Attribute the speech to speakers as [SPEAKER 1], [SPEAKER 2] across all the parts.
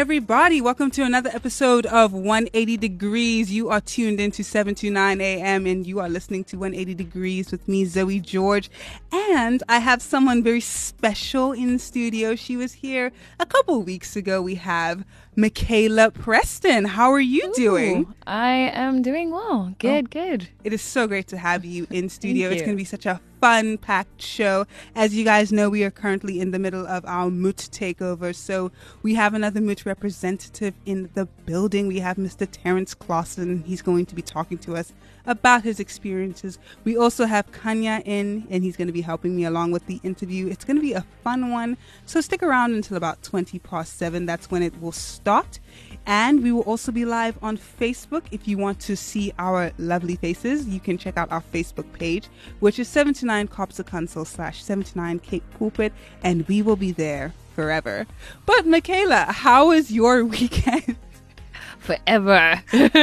[SPEAKER 1] evening, everybody. Welcome to another episode of 180 Degrees. You are tuned 7 to 9 a.m. and you are listening to 180 Degrees with me, Zoe George. And I have someone very special in the studio. She was here a couple weeks ago. We have Michaela Preston. How are you
[SPEAKER 2] Ooh,
[SPEAKER 1] doing?
[SPEAKER 2] I am doing well. Oh, good, oh, good.
[SPEAKER 1] It is so great to have you in studio.
[SPEAKER 2] it's
[SPEAKER 1] going to be such a fun packed show. As you guys know, we are currently in the middle of our MOT takeover. So we have another MOT representative in the building. We have Mr. Terence Klaasen. He's going to be talking to us about his experiences. We also have Kanya in, and he's going to be helping me along with the interview. It's going to be a fun one. So stick around until about 20 past 7. That's when it will start. And we will also be live on Facebook. If you want to see our lovely faces, you can check out our Facebook page, which is 79 Cops Council slash 79 Cape Pulpit, and we will be there forever. But Michaela, how was your weekend?
[SPEAKER 2] Forever.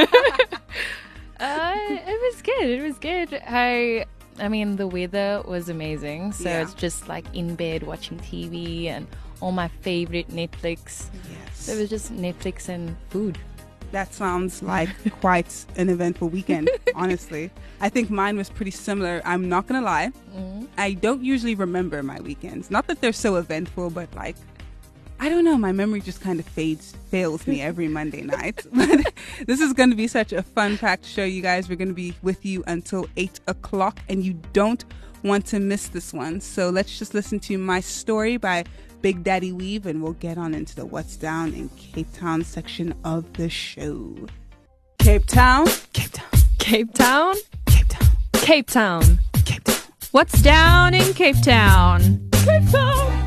[SPEAKER 2] Uh, it was good. It was good. I I mean, the weather was amazing. So yeah. it's just like in bed watching TV and all my favorite Netflix. Yes. So it was just Netflix and food.
[SPEAKER 1] That sounds like quite an eventful weekend, honestly. I think mine was pretty similar. I'm not going to lie. Mm-hmm. I don't usually remember my weekends. Not that they're so eventful, but like I don't know. My memory just kind of fades, fails me every Monday night. But this is going to be such a fun packed show, you guys. We're going to be with you until 8 o'clock, and you don't want to miss this one. So let's just listen to my story by Big Daddy Weave, and we'll get on into the What's Down in Cape Town section of the show. Cape Town,
[SPEAKER 2] Cape Town, Cape Town,
[SPEAKER 1] Cape Town,
[SPEAKER 2] Cape Town,
[SPEAKER 1] Cape Town.
[SPEAKER 2] What's down in Cape Town?
[SPEAKER 1] Cape Town.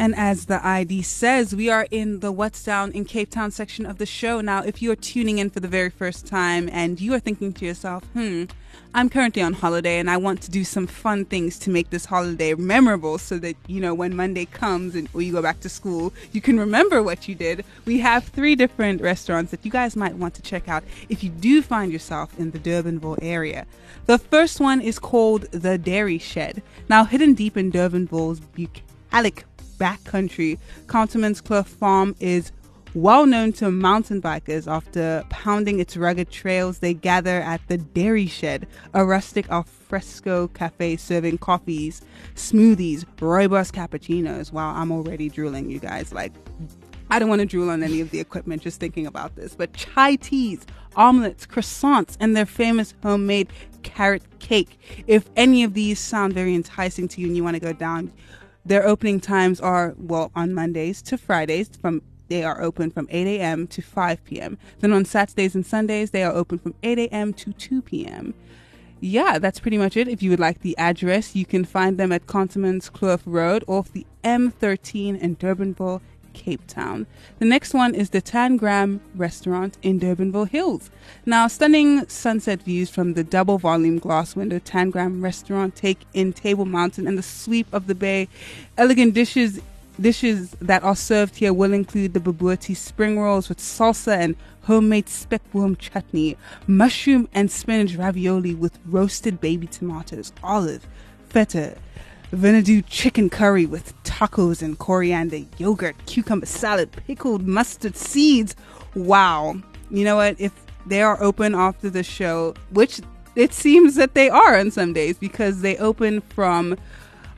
[SPEAKER 1] And as the ID says, we are in the What's Down in Cape Town section of the show. Now, if you are tuning in for the very first time and you are thinking to yourself, hmm, I'm currently on holiday and I want to do some fun things to make this holiday memorable so that, you know, when Monday comes and or you go back to school, you can remember what you did. We have three different restaurants that you guys might want to check out if you do find yourself in the Durbanville area. The first one is called The Dairy Shed. Now, hidden deep in Durbanville's bucolic backcountry, Contermanskloof Farm is well known to mountain bikers. After pounding its rugged trails, they gather at the Dairy Shed, a rustic alfresco cafe serving coffees, smoothies, robust cappuccinos. Wow, I'm already drooling, you guys. Like, I don't want to drool on any of the equipment just thinking about this, but chai teas, omelets, croissants, and their famous homemade carrot cake. If any of these sound very enticing to you and you want to go down, their opening times are, well, on Mondays to Fridays from they are open from 8 a.m. to 5 p.m. Then on Saturdays and Sundays, they are open from 8 a.m. to 2 p.m. Yeah, that's pretty much it. If you would like the address, you can find them at Contermanskloof Road off the M13 in Durbanville, Cape Town. The next one is the Tangram Restaurant in Durbanville Hills. Now, stunning sunset views from the double volume glass window Tangram Restaurant take in Table Mountain and the sweep of the bay. Elegant dishes dishes that are served here will include the Bobotie spring rolls with salsa and homemade speckworm chutney, mushroom and spinach ravioli with roasted baby tomatoes, olive, feta, Vindaloo chicken curry with tacos and coriander, yogurt, cucumber salad, pickled mustard seeds. Wow. You know what? If they are open after the show, which it seems that they are on some days because they open from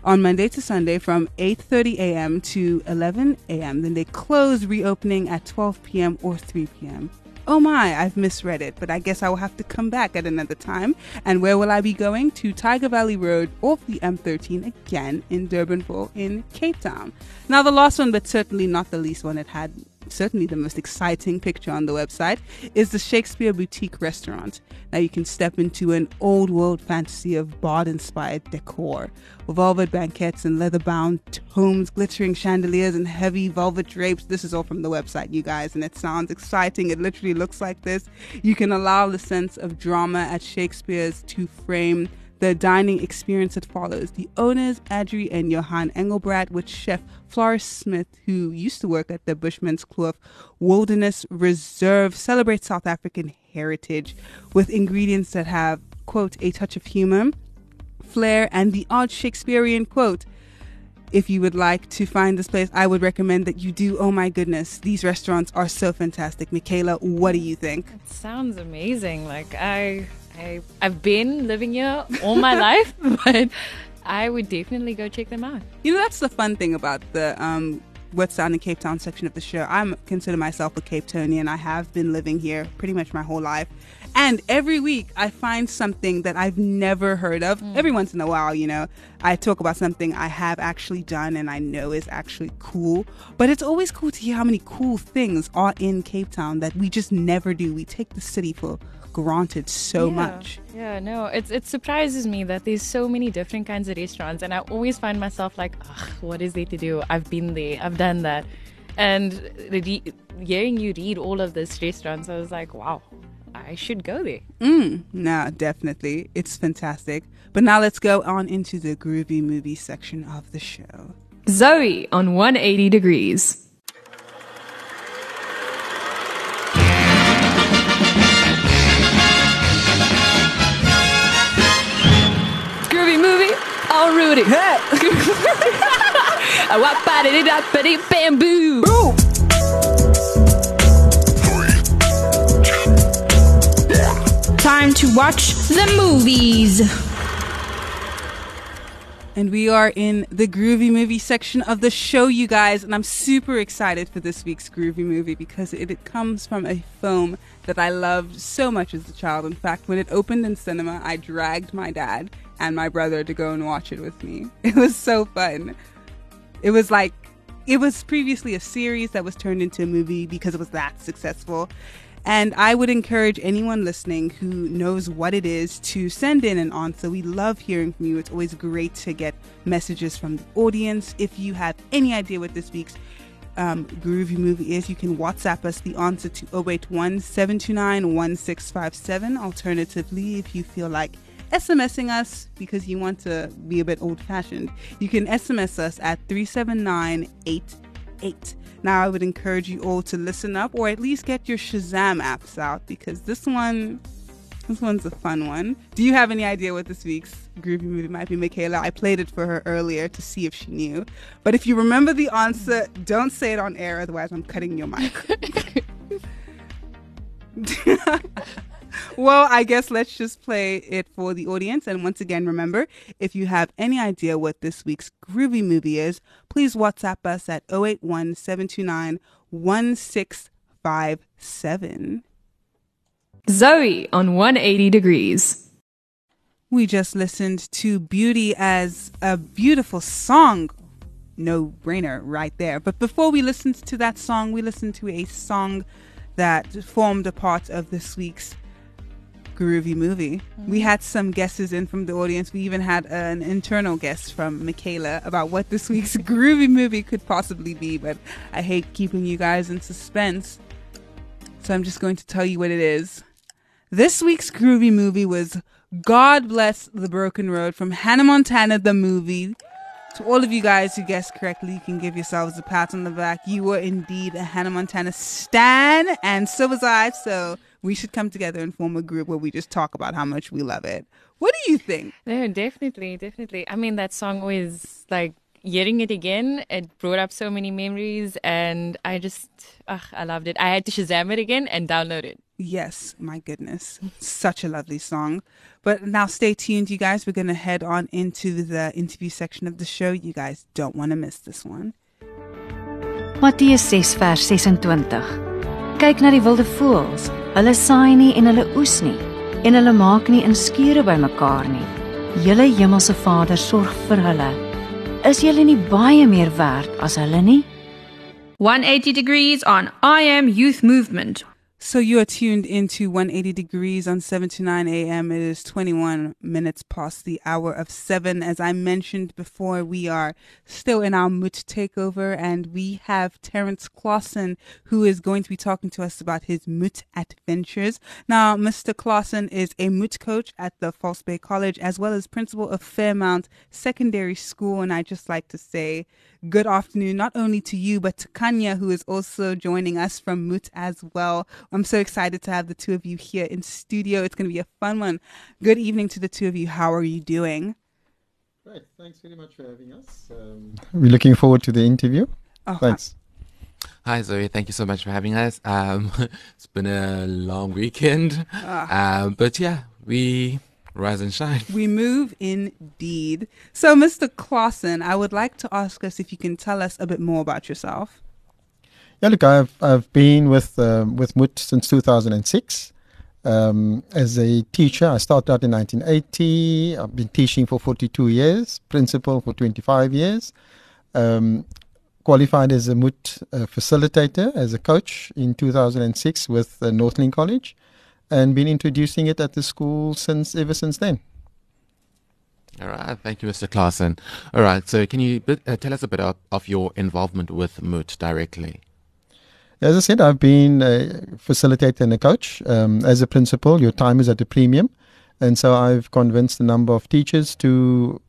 [SPEAKER 1] on Monday to Sunday from 8:30 a.m. to 11 a.m. Then they close, reopening at 12 p.m. or 3 p.m. Oh my, I've misread it, but I guess I will have to come back at another time. And where will I be going? To Tiger Valley Road off the M13 again in Durbanville in Cape Town. Now, the last one, but certainly not the least one, it had certainly the most exciting picture on the website, is the Shakespeare Boutique restaurant. Now you can step into an old world fantasy of bard inspired decor. With velvet banquettes and leather bound tomes, glittering chandeliers, and heavy velvet drapes. This is all from the website, you guys, and it sounds exciting. It literally looks like this. You can allow the sense of drama at Shakespeare's to frame the dining experience that follows. The owners, Adri and Johan Engelbrecht, with chef Floris Smith, who used to work at the Bushman's Kloof Wilderness Reserve, celebrate South African heritage with ingredients that have, quote, a touch of humor, flair, and the odd Shakespearean quote. If you would like to find this place, I would recommend that you do. Oh my goodness, these restaurants are so fantastic. Michaela, what do you think?
[SPEAKER 2] It sounds amazing. Like I I I've been living here all my life, but I would definitely go check them out.
[SPEAKER 1] You know, that's the fun thing about the um, West Sound and Cape Town section of the show. I consider myself a Cape Townian. I have been living here pretty much my whole life. And every week I find something that I've never heard of. Mm. Every once in a while, you know, I talk about something I have actually done and I know is actually cool. But it's always cool to hear how many cool things are in Cape Town that we just never do. We take the city for granted so
[SPEAKER 2] yeah,
[SPEAKER 1] much.
[SPEAKER 2] Yeah, no, it's it surprises me that there's so many different kinds of restaurants, and I always find myself like, what is there to do? I've been there, I've done that, and the, hearing you read all of these restaurants, I was like, wow. I should go there.
[SPEAKER 1] Mm, no, definitely. It's fantastic. But now let's go on into the groovy movie section of the show.
[SPEAKER 3] Zoe on 180 Degrees. All Rudy. Hey. Wap body da bamboo.
[SPEAKER 4] Time to watch the movies.
[SPEAKER 1] And we are in the groovy movie section of the show, you guys. And I'm super excited for this week's groovy movie because it, it, comes from a film that I loved so much as a child. In fact, when it opened in cinema, I dragged my dad and my brother to go and watch it with me. It was so fun. It was like, it was previously a series that was turned into a movie because it was that successful. And I would encourage anyone listening who knows what it is to send in an answer. We love hearing from you. It's always great to get messages from the audience. If you have any idea what this week's um, groovy movie is, you can WhatsApp us the answer to 081 729 1657. Alternatively, if you feel like SMSing us because you want to be a bit old fashioned, you can SMS us at 37988. Now, I would encourage you all to listen up or at least get your Shazam apps out because this one. This one's a fun one. Do you have any idea what this week's groovy movie might be, Michaela? I played it for her earlier to see if she knew. But if you remember the answer, don't say it on air, otherwise, I'm cutting your mic. well, I guess let's just play it for the audience. And once again, remember, if you have any idea what this week's groovy movie is, please WhatsApp us at 081 729 1657.
[SPEAKER 3] Zoe on 180 Degrees.
[SPEAKER 1] We just listened to Beauty as a beautiful song. No brainer right there. But before we listened to that song, we listened to a song that formed a part of this week's groovy movie. Mm-hmm. We had some guesses in from the audience. We even had an internal guest from Michaela about what this week's groovy movie could possibly be, but I hate keeping you guys in suspense. So I'm just going to tell you what it is. This week's groovy movie was God Bless the Broken Road from Hannah Montana, the movie. To all of you guys who guessed correctly, you can give yourselves a pat on the back. You were indeed a Hannah Montana stan, and so was I. So we should come together and form a group where we just talk about how much we love it. What do you think?
[SPEAKER 2] No, definitely, definitely. I mean, that song was like hearing it again. It brought up so many memories, and I just, ugh, I loved it. I had to Shazam it again and download it.
[SPEAKER 1] Yes, my goodness. Such a lovely song. But now stay tuned, you guys. We're going to head on into the interview section of the show. You guys don't want to miss this one.
[SPEAKER 5] Matteus 6 vers 26. Kyk na die wilde voëls. Hulle saai nie en hulle oes nie en hulle maak nie in skure bymekaar nie. Julle hemelse Vader sorg vir hulle. Is julle nie baie meer werd as hulle nie?
[SPEAKER 3] 180 degrees on I Am Youth Movement.
[SPEAKER 1] So you are tuned into 180 degrees on 7 to 9 a.m. It is 21 minutes past the hour of 7. As I mentioned before, we are still in our MOT takeover and we have Terence Klaasen who is going to be talking to us about his MOT adventures. Now, Mr. Klaasen is a MOT coach at the False Bay College as well as principal of Fairmount Secondary School. And I just like to say good afternoon, not only to you, but to Kanya, who is also joining us from MOT as well. I'm so excited to have the two of you here in studio. It's going to be a fun one. Good evening to the two of you. How are you doing?
[SPEAKER 6] Great. Thanks very much for having us. Um, we're looking forward to the interview. Oh, Thanks.
[SPEAKER 7] Hi Zoe, thank you so much for having us. Um, it's been a long weekend, uh, but yeah, we rise and shine.
[SPEAKER 1] We move indeed. So, Mr. Klaasen, I would like to ask us if you can tell us a bit more about yourself.
[SPEAKER 6] Yeah, look, I've I've been with um, with MOT since 2006 um, as a teacher. I started out in 1980. I've been teaching for 42 years, principal for 25 years. Um, qualified as a MOT uh, facilitator, as a coach in 2006 with uh, Northlink College, and been introducing it at the school since ever since then.
[SPEAKER 7] All right, thank you, Mr. Klaasen. All right, so can you uh, tell us a bit of, of your involvement with MOT directly?
[SPEAKER 6] As I said, I've been a facilitator and a coach. Um, as a principal, your time is at a premium. And so I've convinced a number of teachers to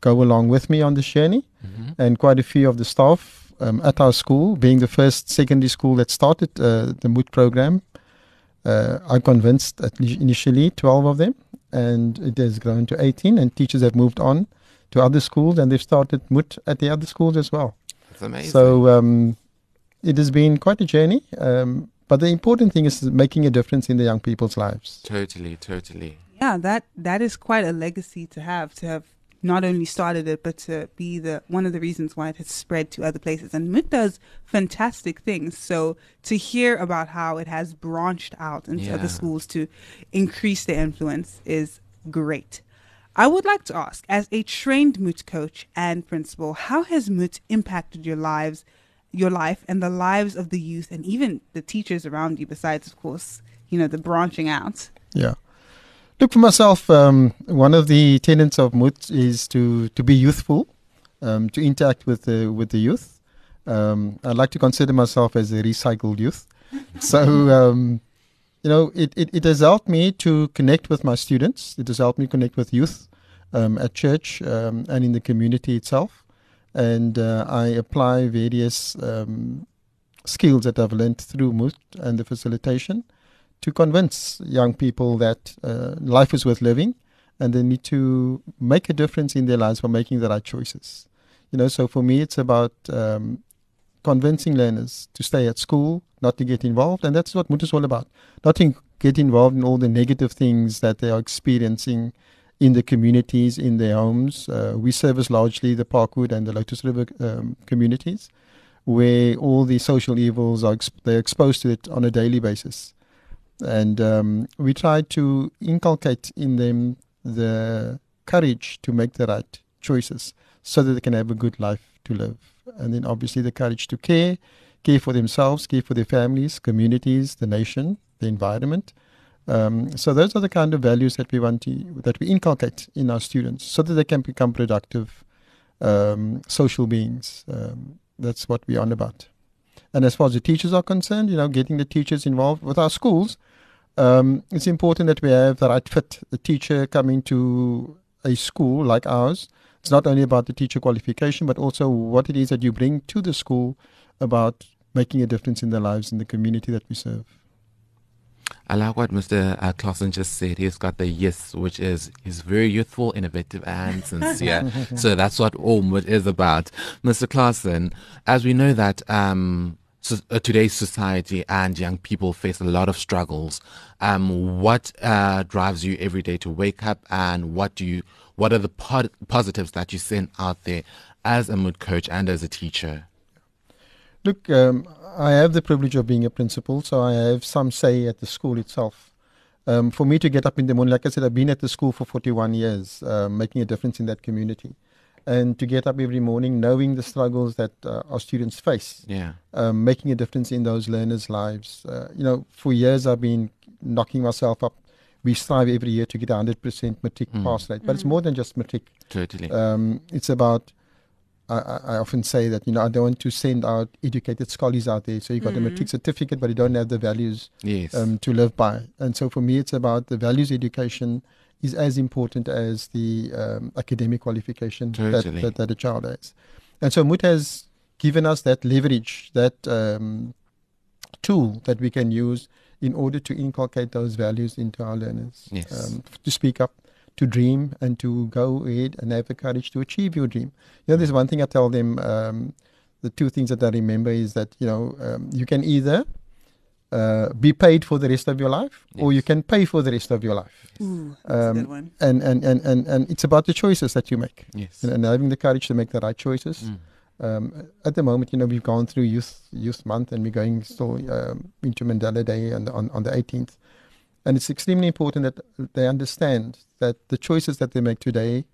[SPEAKER 6] go along with me on this journey. Mm-hmm. And quite a few of the staff um, at our school, being the first secondary school that started uh, the MOT program, uh, I convinced initially 12 of them. And it has grown to 18. And teachers have moved on to other schools and they've started MOT at the other schools as well.
[SPEAKER 7] That's amazing.
[SPEAKER 6] So, um, it has been quite a journey. Um, but the important thing is making a difference in the young people's lives.
[SPEAKER 7] Totally, totally.
[SPEAKER 1] Yeah, that that is quite a legacy to have. To have not only started it, but to be the one of the reasons why it has spread to other places. And MOT does fantastic things. So to hear about how it has branched out into yeah. other schools to increase their influence is great. I would like to ask, as a trained MOT coach and principal, how has MOT impacted your lives your life and the lives of the youth and even the teachers around you, besides, of course, you know, the branching out?
[SPEAKER 6] Yeah. Look, for myself, um, one of the tenets of MOT is to, to be youthful, um, to interact with the, with the youth. Um, I like to consider myself as a recycled youth. so, um, you know, it, it, it, has helped me to connect with my students. It has helped me connect with youth um, at church um, and in the community itself and uh, I apply various um, skills that I've learned through MOT and the facilitation to convince young people that uh, life is worth living and they need to make a difference in their lives by making the right choices. You know, so for me, it's about um, convincing learners to stay at school, not to get involved, and that's what MOT is all about. Not to get involved in all the negative things that they are experiencing in the communities, in their homes. Uh, we service largely the Parkwood and the Lotus River um, communities, where all the social evils are exp- they're exposed to it on a daily basis, and um, we try to inculcate in them the courage to make the right choices, so that they can have a good life to live, and then obviously the courage to care, care for themselves, care for their families, communities, the nation, the environment um, so those are the kind of values that we want to that we inculcate in our students, so that they can become productive um, social beings. Um, that's what we're on about. And as far as the teachers are concerned, you know, getting the teachers involved with our schools, um, it's important that we have the right fit. The teacher coming to a school like ours, it's not only about the teacher qualification, but also what it is that you bring to the school about making a difference in their lives in the community that we serve.
[SPEAKER 7] I like what Mr. Uh, Klaasen just said. He's got the yes, which is he's very youthful, innovative, and sincere. so that's what all MOT is about. Mr. Klaasen, as we know that um, so, uh, today's society and young people face a lot of struggles. Um, what uh, drives you every day to wake up, and what do you? What are the po- positives that you send out there as a MOT coach and as a teacher?
[SPEAKER 6] Look, um, I have the privilege of being a principal, so I have some say at the school itself. Um, for me to get up in the morning, like I said, I've been at the school for 41 years, uh, making a difference in that community. And to get up every morning knowing the struggles that uh, our students face,
[SPEAKER 7] Yeah.
[SPEAKER 6] um, making a difference in those learners' lives. Uh, you know, for years I've been knocking myself up. We strive every year to get a 100% matric
[SPEAKER 7] Mm.
[SPEAKER 6] pass rate, but it's more than just matric.
[SPEAKER 7] Totally.
[SPEAKER 6] Um, it's about I, I I often say that you know I don't want to send out educated scholars out there. So you got a matric certificate, but you don't have the values
[SPEAKER 7] yes.
[SPEAKER 6] um, to live by. And so for me, it's about the values education is as important as the um, academic qualification that,
[SPEAKER 7] Totally.
[SPEAKER 6] that that a child has. And so MOT has given us that leverage, that um, tool that we can use in order to inculcate those values into our learners.
[SPEAKER 7] Yes.
[SPEAKER 6] Um, to speak up, to dream, and to go ahead and have the courage to achieve your dream. You know, there's one thing I tell them. Um, the two things that I remember is that you know um, you can either uh, be paid for the rest of your life, or you can pay for the rest of your life.
[SPEAKER 1] Ooh, that's a
[SPEAKER 6] Um,
[SPEAKER 1] good one.
[SPEAKER 6] And, and, and, and, and it's about the choices that you make
[SPEAKER 7] yes.
[SPEAKER 6] and, and having the courage to make the right choices.
[SPEAKER 7] Mm.
[SPEAKER 6] Um, at the moment, you know, we've gone through Youth Youth Month, and we're going still um, into Mandela Day on, on on the 18th. And it's extremely important that they understand that the choices that they make today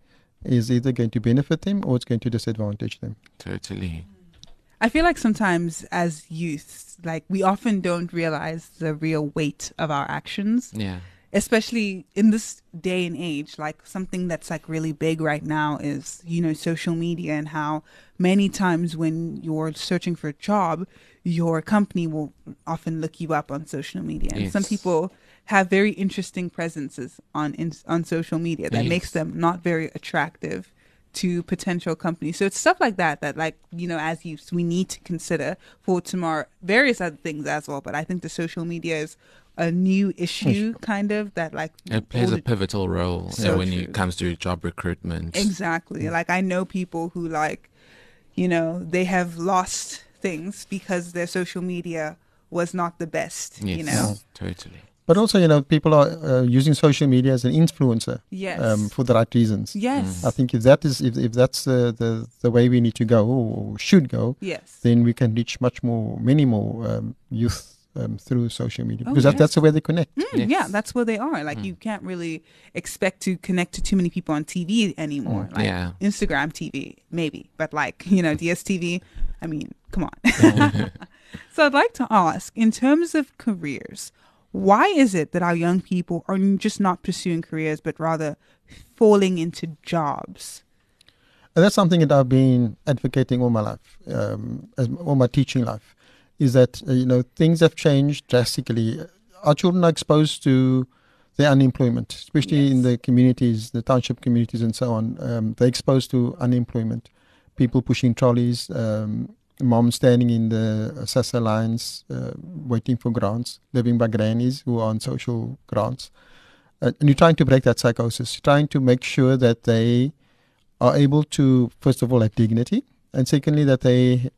[SPEAKER 6] is either going to benefit them or it's going to disadvantage them.
[SPEAKER 7] Totally.
[SPEAKER 1] I feel like sometimes as youths, like we often don't realize the real weight of our actions.
[SPEAKER 7] Yeah.
[SPEAKER 1] especially in this day and age like something that's like really big right now is you know social media and how many times when you're searching for a job your company will often look you up on social media and some people have very interesting presences on in, on social media that makes them not very attractive to potential companies. So it's stuff like that that like you know as youths we need to consider for tomorrow various other things as well. But i think the social media is a new issue kind of that like
[SPEAKER 7] It plays a pivotal role
[SPEAKER 1] So
[SPEAKER 7] when it comes to job recruitment.
[SPEAKER 1] exactly. Mm. Like i know people who like you know they have lost things because their social media was not the best
[SPEAKER 7] Yes.
[SPEAKER 1] you know?
[SPEAKER 7] Totally.
[SPEAKER 6] But also, you know, people are uh, using social media as an influencer
[SPEAKER 1] yes.
[SPEAKER 6] um, for the right reasons.
[SPEAKER 1] yes.
[SPEAKER 6] I think if that is if, if that's uh, the the way we need to go or should go,
[SPEAKER 1] yes.
[SPEAKER 6] then we can reach much more, many more um, youth um, through social media
[SPEAKER 1] Oh,
[SPEAKER 6] because that, that's the way they connect.
[SPEAKER 1] Mm,
[SPEAKER 7] Yes.
[SPEAKER 1] yeah that's where they are. Like you can't really expect to connect to too many people on tv anymore. Like
[SPEAKER 7] Yeah.
[SPEAKER 1] instagram tv maybe. But like you know dstv i mean come on. So i'd like to ask in terms of careers why is it that our young people are just not pursuing careers but rather falling into jobs
[SPEAKER 6] And that's something that I've been advocating all my life, um, all my teaching life, is that uh, you know things have changed drastically. Our children are exposed to the unemployment, especially in the communities, the township communities, and so on. Um, they're exposed to unemployment. People pushing trolleys, um, mom standing in the SASSA lines, uh, waiting for grants, living by grannies who are on social grants. Uh, and you're trying to break that psychosis. You're trying to make sure that they are able to, first of all, have dignity, and secondly, that they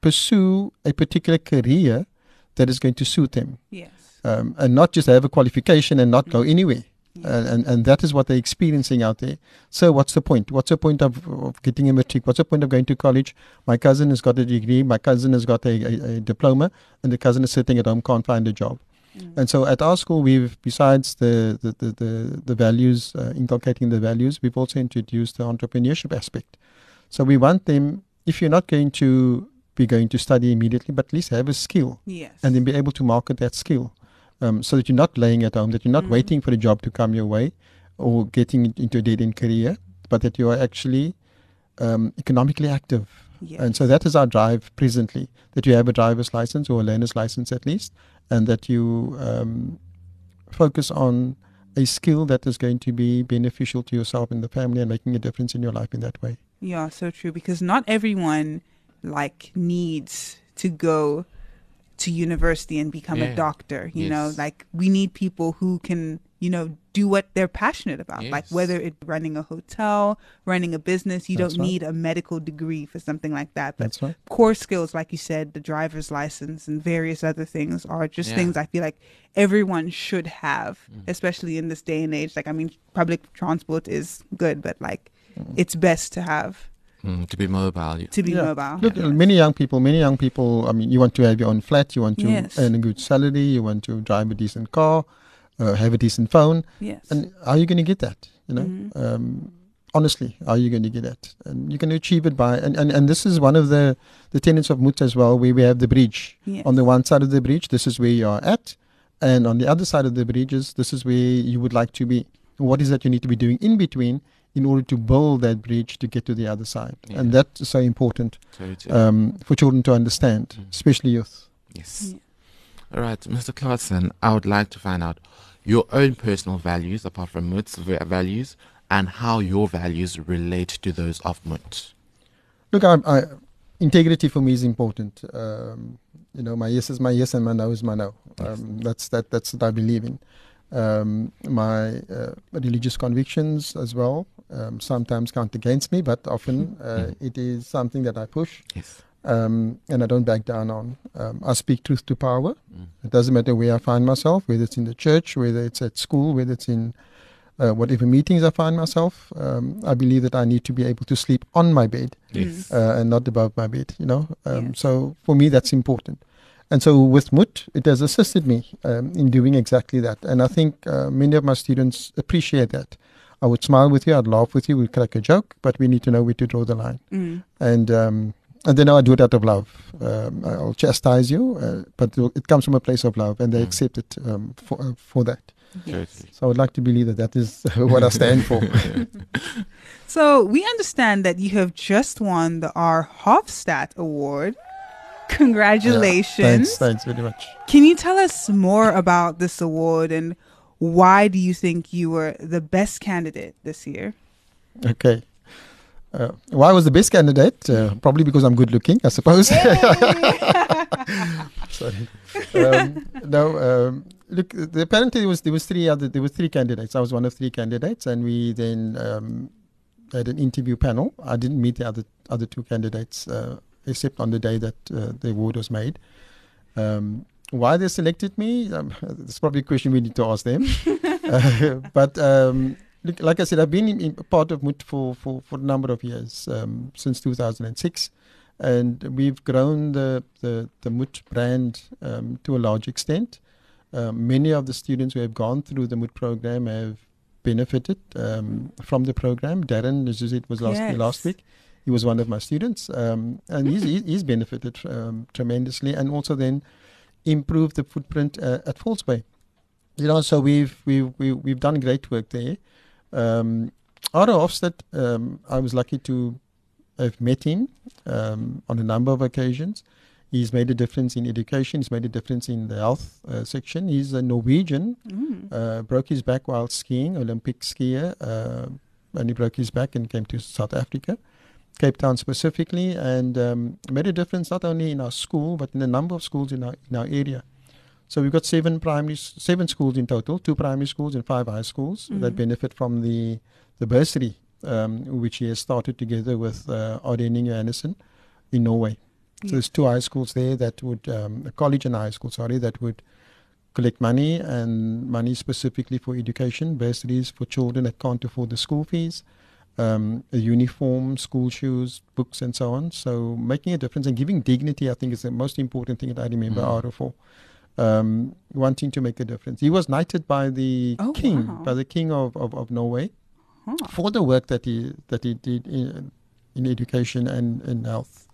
[SPEAKER 6] pursue a particular career that is going to suit them,
[SPEAKER 1] yes
[SPEAKER 6] um, and not just have a qualification and not go anywhere. And, and and that is what they're experiencing out there. So what's the point? What's the point of, of getting a matric? What's the point of going to college? My cousin has got a degree. My cousin has got a, a, a diploma, and the cousin is sitting at home can't find a job. And so at our school, we've besides the the the, the, the values, uh, inculcating the values, we've also introduced the entrepreneurship aspect. So we want them, if you're not going to be going to study immediately, but at least have a skill
[SPEAKER 1] yes
[SPEAKER 6] and then be able to market that skill, um, so that you're not laying at home, that you're not
[SPEAKER 1] Mm.
[SPEAKER 6] waiting for a job to come your way, or getting into a dead end career, but that you are actually um, economically active.
[SPEAKER 1] yes.
[SPEAKER 6] And so that is our drive presently, that you have a driver's license or a learner's license at least, and that you um, focus on a skill that is going to be beneficial to yourself and the family and making a difference in your life in that way.
[SPEAKER 1] Yeah, so true. Because not everyone like needs to go to university and become a doctor. You know, like we need people who can, you know, do what they're passionate about.
[SPEAKER 7] Yes.
[SPEAKER 1] Like whether it's running a hotel, running a business, you
[SPEAKER 6] That's
[SPEAKER 1] don't
[SPEAKER 6] right.
[SPEAKER 1] need a medical degree for something like that. But
[SPEAKER 6] That's right.
[SPEAKER 1] core skills, like you said, the driver's license and various other things are just
[SPEAKER 7] Yeah.
[SPEAKER 1] things I feel like everyone should have,
[SPEAKER 6] Mm.
[SPEAKER 1] especially in this day and age. Like, I mean, public transport is good, but like,
[SPEAKER 6] Mm.
[SPEAKER 1] it's best to have
[SPEAKER 7] Mm, to be mobile. you-
[SPEAKER 1] to be
[SPEAKER 6] Yeah.
[SPEAKER 1] mobile.
[SPEAKER 6] Look, many young people, many young people. I mean, you want to have your own flat, you want to
[SPEAKER 1] Yes.
[SPEAKER 6] earn a good salary, you want to drive a decent car, uh, have a decent phone,
[SPEAKER 1] Yes.
[SPEAKER 6] and how are you going to get that? You know,
[SPEAKER 1] Mhm.
[SPEAKER 6] um, honestly, how are you going to get that? And you can achieve it by, and, and, and this is one of the the tenets of MOT as well, where we have the bridge.
[SPEAKER 1] yes.
[SPEAKER 6] On the one side of the bridge, this is where you are at, and on the other side of the bridges, this is where you would like to be. What is that you need to be doing in between in order to build that bridge to get to the other side?
[SPEAKER 7] Yeah.
[SPEAKER 6] And that's so important um, for children to understand,
[SPEAKER 7] Mm.
[SPEAKER 6] especially youth.
[SPEAKER 7] Yes.
[SPEAKER 1] Yeah.
[SPEAKER 7] All right, Mr. Clarkson, I would like to find out your own personal values, apart from MOT's values, and how your values relate to those of MOT.
[SPEAKER 6] Look, I, I, integrity for me is important. Um, you know, my yes is my yes and my no is my no. Um, that's that. That's what I believe in. Um, my uh, religious convictions as well um, sometimes count against me, but often uh, it is something that I push
[SPEAKER 7] Yes.
[SPEAKER 6] um, and I don't back down on. Um, I speak truth to power.
[SPEAKER 7] Mm.
[SPEAKER 6] It doesn't matter where I find myself, whether it's in the church, whether it's at school, whether it's in uh, whatever meetings I find myself. Um, I believe that I need to be able to sleep on my bed
[SPEAKER 7] Yes.
[SPEAKER 6] uh, and not above my bed, you know. Um,
[SPEAKER 1] Yes.
[SPEAKER 6] So for me, that's important. And so with MOT, it has assisted me um, in doing exactly that. And I think uh, many of my students appreciate that. I would smile with you, I'd laugh with you, we'd crack a joke, but we need to know where to draw the line.
[SPEAKER 1] Mm.
[SPEAKER 6] And um, and then I do it out of love. Um, I'll chastise you, uh, but it comes from a place of love, and they
[SPEAKER 7] Mm.
[SPEAKER 6] accept it um, for uh, for that.
[SPEAKER 1] Yes.
[SPEAKER 6] So I would like to believe that that is what I stand for.
[SPEAKER 1] So we understand that you have just won the R Hofstadt Award. Congratulations.
[SPEAKER 6] Yeah, thanks, thanks very much.
[SPEAKER 1] Can you tell us more about this award and why do you think you were the best candidate this year?
[SPEAKER 6] Okay. Uh, why was the best candidate? Uh, probably because I'm good looking, I suppose. Sorry. Um, no. Um, look, the, apparently there was there was three other there was three candidates. I was one of three candidates, and we then um, had an interview panel. I didn't meet the other other two candidates uh, except on the day that uh, the award was made. Um, why they selected me? Um, that's probably a question we need to ask them. uh, but um, look, like I said, I've been in, in part of MOT for, for, for a number of years, um, since 2006. And we've grown the, the, the MOT brand um, to a large extent. Um, many of the students who have gone through the MOT program have benefited um, from the program. Darren, as you said, was last,
[SPEAKER 1] Yes.
[SPEAKER 6] last week. He was one of my students, um, and he's, he's he's benefited um, tremendously, and also then improved the footprint uh, at False Bay. You know, so we've we've we've, we've done great work there. Um, Otto Hofstad, um, I was lucky to have met him um, on a number of occasions. He's made a difference in education. He's made a difference in the health uh, section. He's a Norwegian.
[SPEAKER 1] Mm.
[SPEAKER 6] Uh, broke his back while skiing, Olympic skier, uh, and he broke his back and came to South Africa, Cape Town specifically, and um, made a difference not only in our school but in a number of schools in our in our area. So we've got seven primary, seven schools in total, two primary schools and five high schools that
[SPEAKER 1] Mhm.
[SPEAKER 6] benefit from the the bursary, um, which he has started together with uh, Ardening Johannesson in Norway. So
[SPEAKER 1] Yeah.
[SPEAKER 6] there's two high schools there that would, um, a college and a high school, sorry, that would collect money and money specifically for education, bursaries for children that can't afford the school fees, um, a uniform, school shoes, books, and so on. So making a difference and giving dignity, I think, is the most important thing that I remember
[SPEAKER 7] Mm.
[SPEAKER 6] Aro for. Um, wanting to make a difference. He was knighted by the
[SPEAKER 1] Oh,
[SPEAKER 6] king,
[SPEAKER 1] wow.
[SPEAKER 6] by the king of, of, of Norway,
[SPEAKER 1] Huh.
[SPEAKER 6] for the work that he that he did in, in education and in health.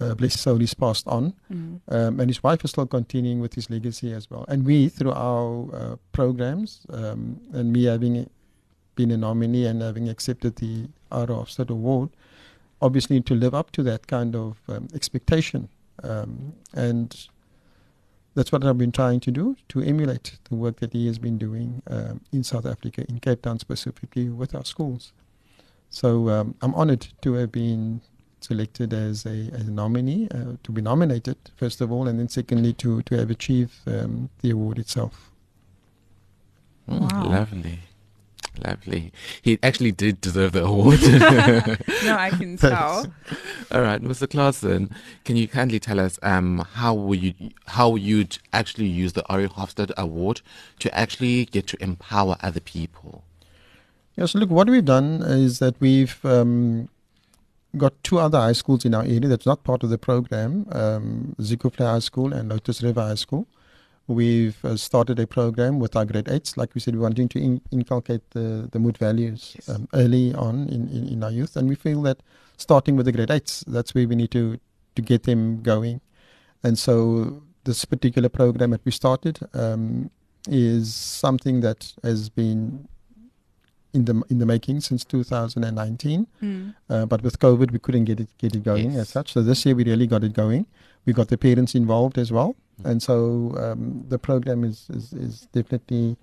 [SPEAKER 6] Uh, bless his soul, he's passed on.
[SPEAKER 1] Mm.
[SPEAKER 6] Um, and his wife is still continuing with his legacy as well. And we, through our uh, programs, um, and me having been a nominee and having accepted the Aro Hofstad Award, obviously to live up to that kind of um, expectation. Um, and that's what I've been trying to do to emulate the work that he has been doing um, in South Africa, in Cape Town specifically, with our schools. So um, I'm honored to have been selected as a, as a nominee, uh, to be nominated, first of all, and then secondly, to, to have achieved um, the award itself.
[SPEAKER 7] Mm, wow. Lovely. Lovely. He actually did deserve the award.
[SPEAKER 1] no, I can tell.
[SPEAKER 7] All right, Mr. Klaasen, can you kindly tell us um, how will you how you'd actually use the Ari Hofstad Award to actually get to empower other people?
[SPEAKER 6] Yes, look, what we've done is that we've um, got two other high schools in our area that's not part of the program, um, Zeekoevlei High School and Lotus River High School. We've uh, started a program with our grade eights. Like we said, we're wanting to in- inculcate the, the MOT values yes. um, early on in, in, in, our youth. And we feel that starting with the grade eights, that's where we need to, to get them going. And so this particular program that we started um, is something that has been in the in the making since 2019. Mm. Uh, but with COVID, we couldn't get it get it going yes. as such. So this year we really got it going. We got the parents involved as well, mm. and so um, the program is, is, is definitely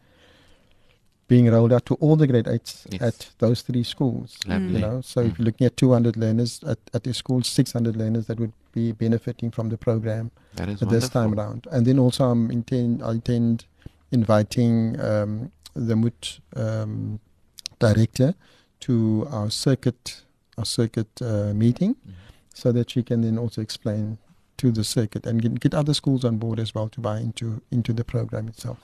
[SPEAKER 6] being rolled out to all the grade eights yes. at those three schools.
[SPEAKER 7] Lovely.
[SPEAKER 6] You know, so mm. if you're looking at 200 learners at at the school, 600 learners that would be benefiting from the program
[SPEAKER 7] at
[SPEAKER 6] this time around. And then also I'm intend I intend inviting um, the MOT um, director to our circuit our circuit uh, meeting, mm-hmm. so that she can then also explain to the circuit and get, get other schools on board as well to buy into into the program itself.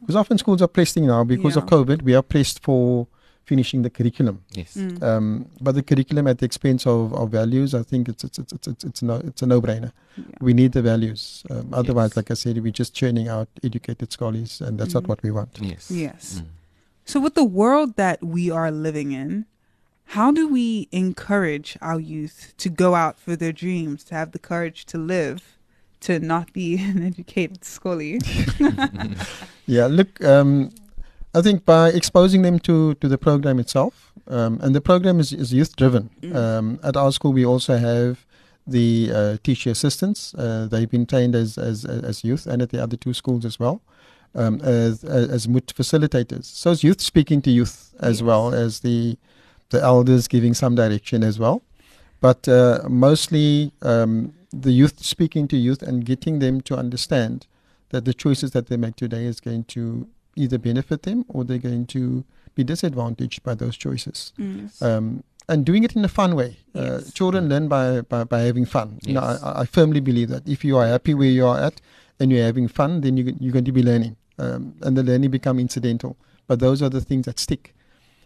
[SPEAKER 6] Because often schools are pressing now because yeah. of COVID. We are pressed for finishing the curriculum.
[SPEAKER 7] Yes.
[SPEAKER 6] Mm. Um, but the curriculum at the expense of, of values, I think it's it's it's it's it's, it's, no, it's a no brainer. Yeah. We need the values. Um, otherwise, yes. like I said, we're just churning out educated scholars, and that's mm. not what we want.
[SPEAKER 7] Yes.
[SPEAKER 1] Yes. Mm. So, with the world that we are living in, how do we encourage our youth to go out for their dreams, to have the courage to live, to not be an educated scholar?
[SPEAKER 6] yeah, look, um, I think by exposing them to, to the program itself, um, and the program is, is youth driven. Mm. Um, at our school, we also have the uh, teacher assistants. Uh, they've been trained as, as, as youth and at the other two schools as well um, as, as MOT facilitators. So it's youth speaking to youth as yes. well as the the elders giving some direction as well. But uh, mostly um, the youth speaking to youth and getting them to understand that the choices that they make today is going to either benefit them or they're going to be disadvantaged by those choices.
[SPEAKER 1] Yes.
[SPEAKER 6] Um, and doing it in a fun way. Uh, yes. Uh, children learn by, by, by having fun. Yes. You know, I, I, firmly believe that if you are happy where you are at and you're having fun, then you, you're going to be learning um, and the learning become incidental. But those are the things that stick.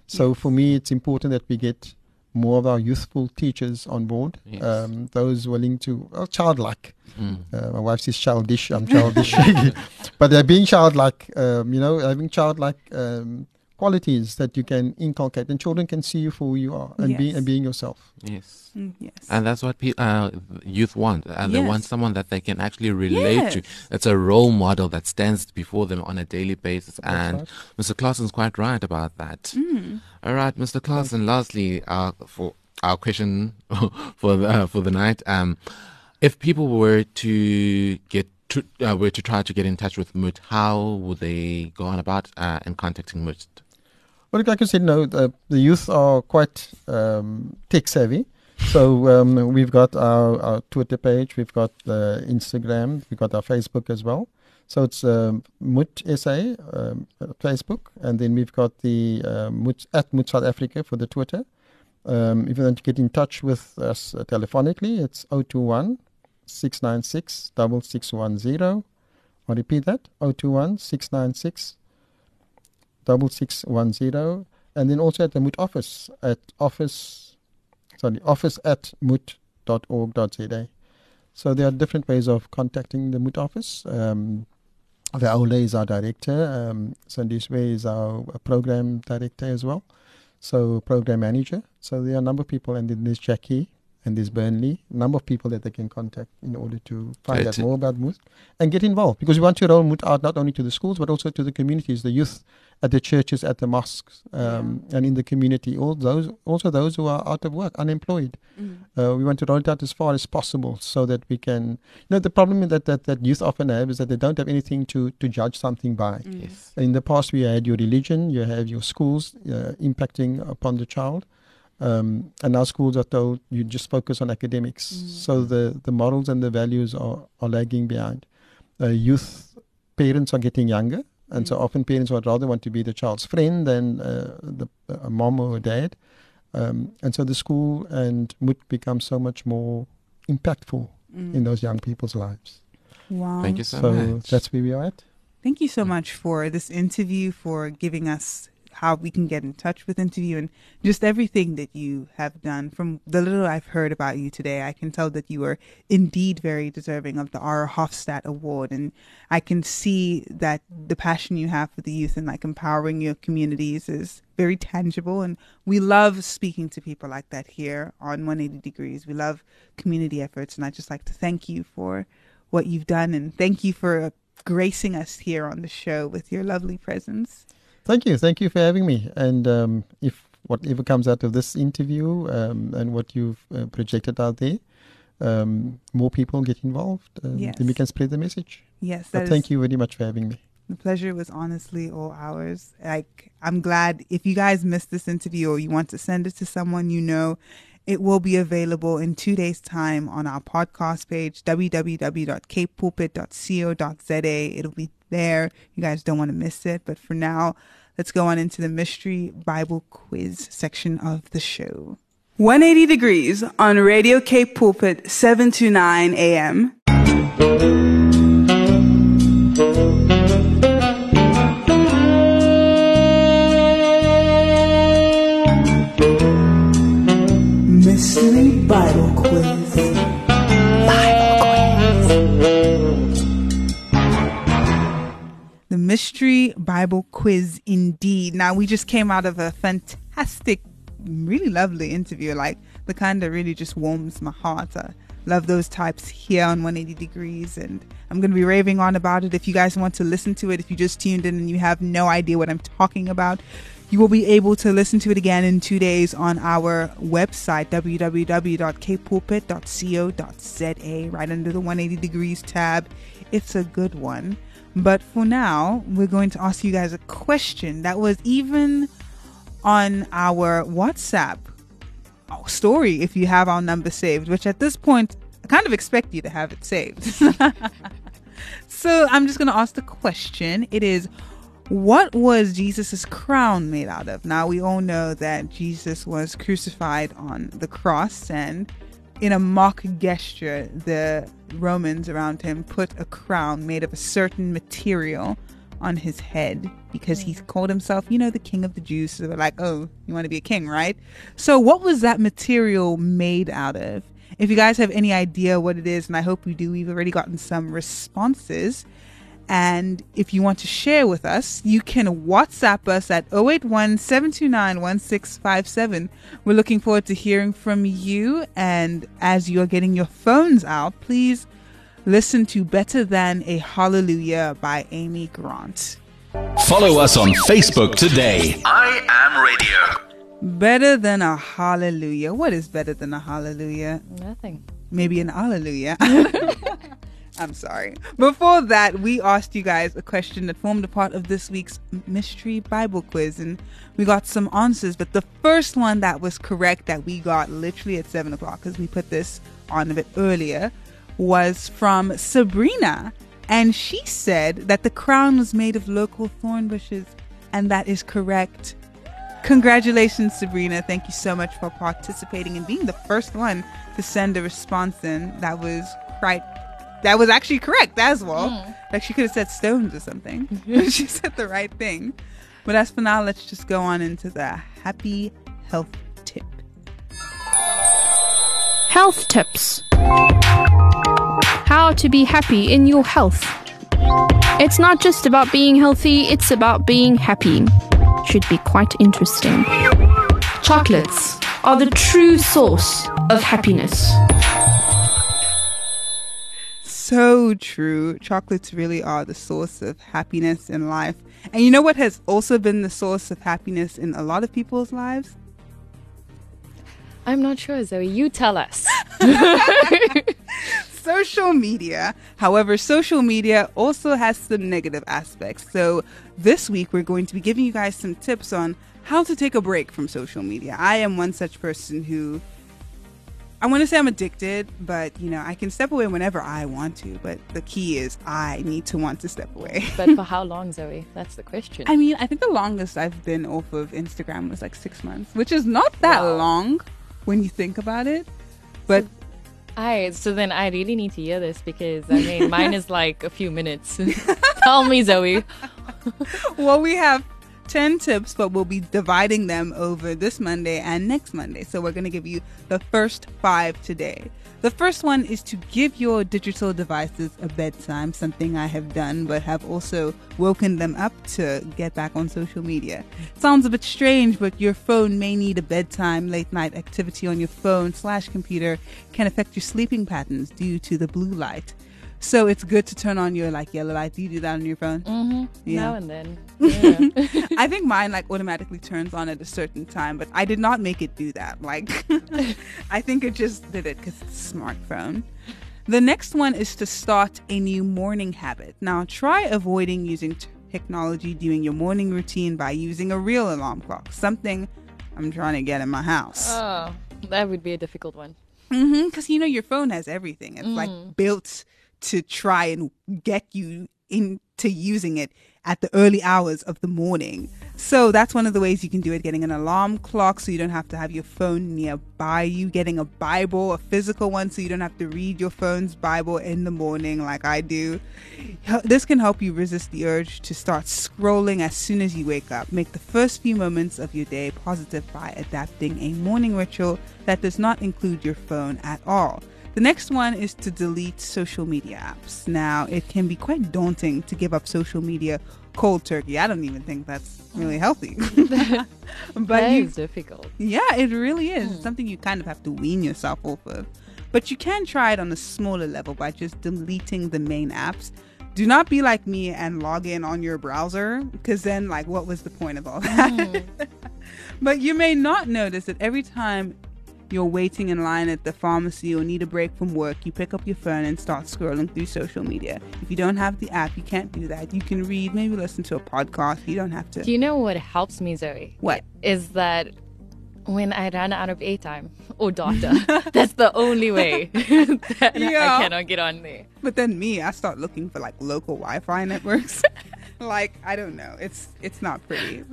[SPEAKER 6] So yes. for me, it's important that we get more of our youthful teachers on board. Yes. Um, those willing to, well, childlike. Mm. Uh, my wife says childish. I'm childish, but they're being childlike. Um, you know, having childlike um, qualities that you can inculcate, and children can see you for who you are and yes. be and being yourself.
[SPEAKER 7] Yes,
[SPEAKER 1] mm, yes,
[SPEAKER 7] and that's what pe- uh, youth want. And yes. they want someone that they can actually relate yes. to. It's a role model that stands before them on a daily basis. That's and right. Mr. Klaasen's quite right about that.
[SPEAKER 1] Mm.
[SPEAKER 7] All right, Mr. Klaasen. Lastly, uh, for our question for the, uh, for the night, um, if people were to get to, uh, were to try to get in touch with MOT, how would they go on about uh, in contacting MOT?
[SPEAKER 6] Well, like you said, no, the, the youth are quite um, tech savvy. So um, we've got our, our, Twitter page, we've got the Instagram, we've got our Facebook as well. So it's um, MOT SA um, Facebook, and then we've got the uh, at MOT South Africa for the Twitter. Um, if you want to get in touch with us uh, telephonically, it's 021 696 6610. I'll repeat that 021 696 6610 and then also at the MOT office at office sorry office at moot.org.za so there are different ways of contacting the MOT office. Um, Aula is our director um, Sandiswe is our program director as well so program manager. So there are a number of people and then there's Jackie and there's Burnley, a number of people that they can contact in order to find out more about MOT and get involved because we want to roll MOT out not only to the schools but also to the communities, the youth at the churches, at the mosques, um, yeah. and in the community. All those, also those who are out of work, unemployed. Mm. Uh, we want to roll it out as far as possible so that we can. You know, the problem that, that, that youth often have is that they don't have anything to, to judge something by.
[SPEAKER 1] Mm. Yes.
[SPEAKER 6] In the past, we had your religion, you have your schools uh, impacting upon the child. Um, and our schools are told you just focus on academics. Mm. So the, the morals and the values are, are lagging behind. Uh, youth parents are getting younger And so often parents would rather want to be the child's friend than uh, the a mom or a dad. Um, and so the school and MOT becomes so much more impactful in those young people's lives.
[SPEAKER 1] Wow.
[SPEAKER 7] Thank you so,
[SPEAKER 6] So
[SPEAKER 7] much.
[SPEAKER 6] that's where we are at.
[SPEAKER 1] Thank you so much for this interview, for giving us how we can get in touch with interview and just everything that you have done. From the little I've heard about you today, I can tell that you are indeed very deserving of the R. Hofstadt Award. And I can see that the passion you have for the youth and like empowering your communities is very tangible. And we love speaking to people like that here on 180 Degrees. We love community efforts. And I'd just like to thank you for what you've done and thank you for gracing us here on the show with your lovely presence.
[SPEAKER 6] Thank you. Thank you for having me. And um, if whatever comes out of this interview um, and what you've uh, projected out there, um, more people get involved, um,
[SPEAKER 1] Yes.
[SPEAKER 6] then we can spread the message.
[SPEAKER 1] Yes,
[SPEAKER 6] But thank you very much for having me.
[SPEAKER 1] The pleasure was honestly all ours. Like, I'm glad if you guys missed this interview or you want to send it to someone you know, it will be available in two days' time on our podcast page, www.capepulpit.co.za. It'll be there. You guys don't want to miss it. But for now, let's go on into the mystery Bible quiz section of the show. 180 degrees on Radio Cape Pulpit, 7 to 9 a.m. Mystery Bible Quiz, indeed. Now, we just came out of a fantastic, really lovely interview, like the kind that really just warms my heart. I love those types here on 180 Degrees, and I'm going to be raving on about it. If you guys want to listen to it, if you just tuned in and you have no idea what I'm talking about, you will be able to listen to it again in two days on our website, www.capepulpit.co.za, right under the 180 Degrees tab. It's a good one. But for now, we're going to ask you guys a question that was even on our WhatsApp story if you have our number saved, which at this point, I kind of expect you to have it saved. so I'm just going to ask the question. It is, what was Jesus' crown made out of? Now, we all know that Jesus was crucified on the cross, and in a mock gesture, the Romans around him put a crown made of a certain material on his head because he called himself, you know, the king of the Jews. So they're like, oh, you want to be a king, right? So, what was that material made out of? If you guys have any idea what it is, and I hope you do, we've already gotten some responses. And if you want to share with us, you can WhatsApp us at 081 1657. We're looking forward to hearing from you. And as you're getting your phones out, please listen to Better Than a Hallelujah by Amy Grant.
[SPEAKER 8] Follow us on Facebook today.
[SPEAKER 9] I am radio.
[SPEAKER 1] Better Than a Hallelujah. What is better than a hallelujah?
[SPEAKER 2] Nothing.
[SPEAKER 1] maybe an hallelujah. I'm sorry. Before that, we asked you guys a question that formed a part of this week's mystery Bible quiz, and we got some answers. But the first one that was correct, that we got literally at 7 o'clock, because we put this on a bit earlier, was from Sabrina. And she said that the crown was made of local thorn bushes, and that is correct. Congratulations, Sabrina. Thank you so much for participating and being the first one to send a response in. That was right. That was actually correct as well. Mm. Like she could have said stones or something. she said the right thing. But as for now, let's just go on into the happy health tip.
[SPEAKER 3] Health tips. How to be happy in your health. It's not just about being healthy, it's about being happy. Should be quite interesting. Chocolates are the true source of happiness.
[SPEAKER 1] So true. Chocolates really are the source of happiness in life. And you know what has also been the source of happiness in a lot of people's lives?
[SPEAKER 2] I'm not sure, Zoe. You tell us.
[SPEAKER 1] social media. However, social media also has some negative aspects. So, this week we're going to be giving you guys some tips on how to take a break from social media. I am one such person who I want to say I'm addicted, but you know, I can step away whenever I want to. But the key is I need to want to step away.
[SPEAKER 2] but for how long, Zoe? That's the question.
[SPEAKER 1] I mean, I think the longest I've been off of Instagram was like six months, which is not that
[SPEAKER 2] Wow.
[SPEAKER 1] long when you think about it. But
[SPEAKER 2] I so then I really need to hear this because I mean mine is like a few minutes. Tell me, Zoe.
[SPEAKER 1] well, we have 10 tips, but we'll be dividing them over this Monday and next Monday. So we're going to give you the first five today. The first one is to give your digital devices a bedtime, something I have done, but have also woken them up to get back on social media. Sounds a bit strange, but your phone may need a bedtime. Late night activity on your phone slash computer can affect your sleeping patterns due to the blue light. So it's good to turn on your like yellow light. Do you do that on your phone?
[SPEAKER 2] Mm-hmm.
[SPEAKER 1] Yeah.
[SPEAKER 2] Now and then. Yeah.
[SPEAKER 1] I think mine like automatically turns on at a certain time, but I did not make it do that. Like, I think it just did it because it's a smartphone. The next one is to start a new morning habit. Now, try avoiding using t- technology during your morning routine by using a real alarm clock, something I'm trying to get in my house.
[SPEAKER 2] oh, that would be a difficult one.
[SPEAKER 1] Mm-hmm. Because you know your phone has everything. It's like built to try and get you into using it at the early hours of the morning. So that's one of the ways you can do it. Getting an alarm clock so you don't have to have your phone nearby you. Getting a Bible, a physical one, so you don't have to read your phone's Bible in the morning like I do. This can help you resist the urge to start scrolling as soon as you wake up. Make the first few moments of your day positive by adapting a morning ritual that does not include your phone at all. The next one is to delete social media apps. Now, it can be quite daunting to give up social media cold turkey. I don't even think that's really healthy. but
[SPEAKER 2] is difficult.
[SPEAKER 1] yeah, it really is. It's hmm. something you kind of have to wean yourself off of. But you can try it on a smaller level by just deleting the main apps. Do not be like me and log in on your browser because then, like, what was the point of all that? Hmm. but you may not notice that every time you're waiting in line at the pharmacy or need a break from work, you pick up your phone and start scrolling through social media. If you don't have the app, you can't do that. You can read, maybe listen to a podcast. You don't have to.
[SPEAKER 2] Do you know what helps me, Zoe?
[SPEAKER 1] What?
[SPEAKER 2] Is that when I run out of airtime or data, that's the only way that
[SPEAKER 1] Yeah.
[SPEAKER 2] I cannot get on there.
[SPEAKER 1] But then me, I start looking for like local Wi-Fi networks. Like I don't know, it's it's not pretty.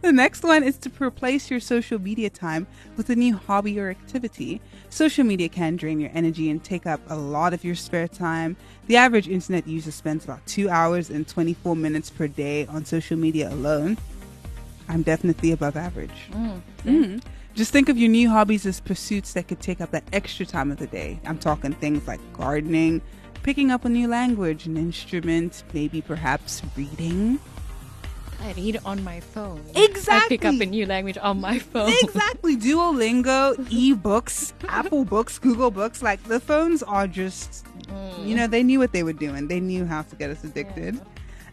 [SPEAKER 1] the next one is to replace your social media time with a new hobby or activity. Social media can drain your energy and take up a lot of your spare time. The average internet user spends about two hours and 24 minutes per day on social media alone. I'm definitely above average. Mm. Just think of your new hobbies as pursuits that could take up that extra time of the day. I'm talking things like gardening, picking up a new language, an instrument, maybe perhaps reading.
[SPEAKER 2] I read on my phone. Exactly. I pick up a new language on my phone.
[SPEAKER 1] Exactly. Duolingo, ebooks, Apple Books, Google Books. Like the phones are just, you know, they knew what they were doing. They knew how to get us addicted.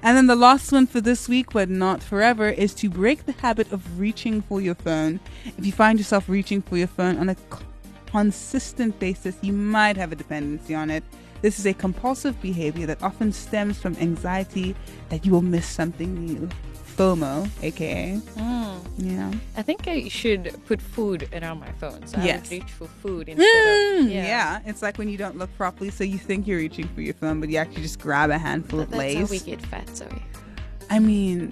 [SPEAKER 1] And then the last one for this week, but not forever, is to break the habit of reaching for your phone. If you find yourself reaching for your phone on a consistent basis, you might have a dependency on it. This is a compulsive behavior that often stems from anxiety that you will miss something new. FOMO, aka. Yeah.
[SPEAKER 2] I think I should put food around my phone. So I
[SPEAKER 1] Yes.
[SPEAKER 2] would reach for food instead
[SPEAKER 1] Mm,
[SPEAKER 2] of.
[SPEAKER 1] yeah. it's like when you don't look properly, so you think you're reaching for your phone, but you actually just grab a handful
[SPEAKER 2] But
[SPEAKER 1] of
[SPEAKER 2] that's
[SPEAKER 1] Lay's.
[SPEAKER 2] how we get fat, Zoe.
[SPEAKER 1] I mean,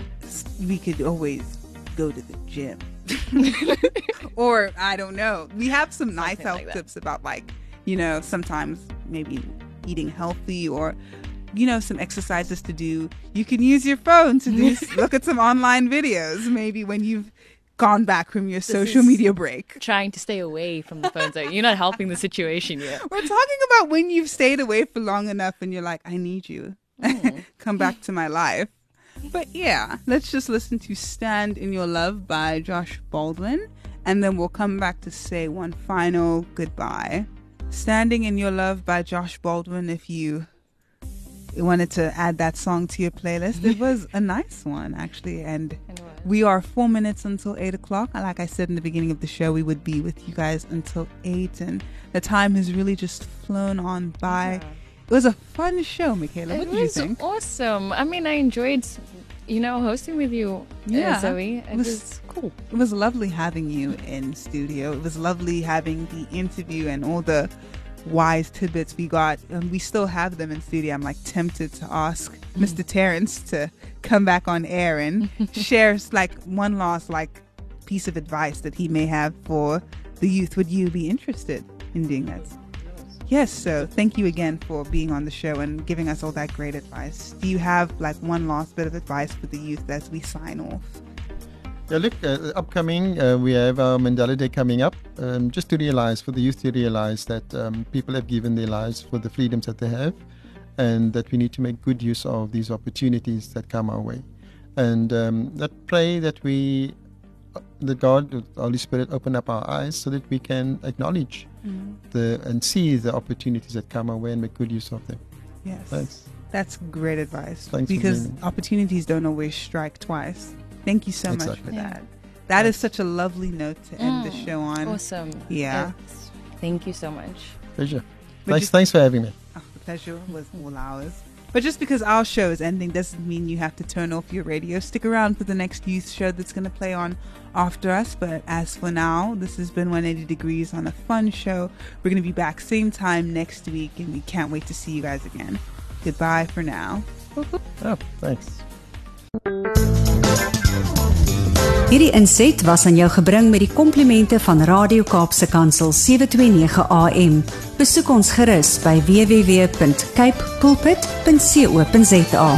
[SPEAKER 1] we could always go to the gym. or, I don't know. We have some nice health
[SPEAKER 2] like
[SPEAKER 1] tips about, like, you know, sometimes maybe eating healthy or, you know, some exercises to do. You can use your phone to do, look at some online videos, maybe when you've gone back from your social media break.
[SPEAKER 2] Trying to stay away from the phone, Zoe. You're not helping the situation yet.
[SPEAKER 1] We're talking about when you've stayed away for long enough and you're like, I need you. Mm. Come back to my life. But yeah, let's just listen to Stand in Your Love by Josh Baldwin. And then we'll come back to say one final goodbye. Standing in Your Love by Josh Baldwin. If you wanted to add that song to your playlist, it was a nice one, actually. And we are four minutes until eight o'clock. Like I said in the beginning of the show, we would be with you guys until eight, and the time has really just flown on by. It was a fun show, Michaela. What
[SPEAKER 2] it
[SPEAKER 1] did you think?
[SPEAKER 2] awesome. I mean, I enjoyed you know, hosting with you, uh,
[SPEAKER 1] Yeah.
[SPEAKER 2] Zoe. It,
[SPEAKER 1] It was-
[SPEAKER 2] was, cool.
[SPEAKER 1] It was lovely having you in studio. It was lovely having the interview and all the wise tidbits we got. And we still have them in studio. I'm like tempted to ask Mr. Terence to come back on air and share like one last like piece of advice that he may have for the youth. Would you be interested in doing that? Yes, so thank you again for being on the show and giving us all that great advice. Do you have like one last bit of advice for the youth as we sign off?
[SPEAKER 6] Yeah, look, uh, upcoming, uh, we have our Mandela Day coming up. Um, just to realize, for the youth to realize that um, people have given their lives for the freedoms that they have, and that we need to make good use of these opportunities that come our way. And um, that pray that we, that God, the Holy Spirit, open up our eyes so that we can acknowledge the and see the opportunities that come our way and make good use of them.
[SPEAKER 1] Yes.
[SPEAKER 6] Thanks.
[SPEAKER 1] That's great advice
[SPEAKER 6] Thanks
[SPEAKER 1] because
[SPEAKER 6] being-
[SPEAKER 1] opportunities don't always strike twice. Thank you so much for
[SPEAKER 2] Yeah.
[SPEAKER 1] that. That is such a lovely note to end the
[SPEAKER 2] Mm,
[SPEAKER 1] show on.
[SPEAKER 2] Awesome.
[SPEAKER 1] Yeah.
[SPEAKER 2] It's- thank you so much.
[SPEAKER 6] Pleasure.
[SPEAKER 1] But
[SPEAKER 6] Thanks,
[SPEAKER 1] just-
[SPEAKER 6] thanks for having me.
[SPEAKER 1] Oh, the pleasure was all ours. But just because our show is ending doesn't mean you have to turn off your radio. Stick around for the next youth show that's going to play on after us. But as for now, this has been 180 Degrees on a fun show. We're going to be back same time next week, and we can't wait to see you guys again. Goodbye for now.
[SPEAKER 6] Oh, thanks.
[SPEAKER 9] Hierdie inset was aan jou gebring met die komplimente van Radio Kaapse Kansel 729 AM. Besoek ons gerus by www.cape pulpit.co.za.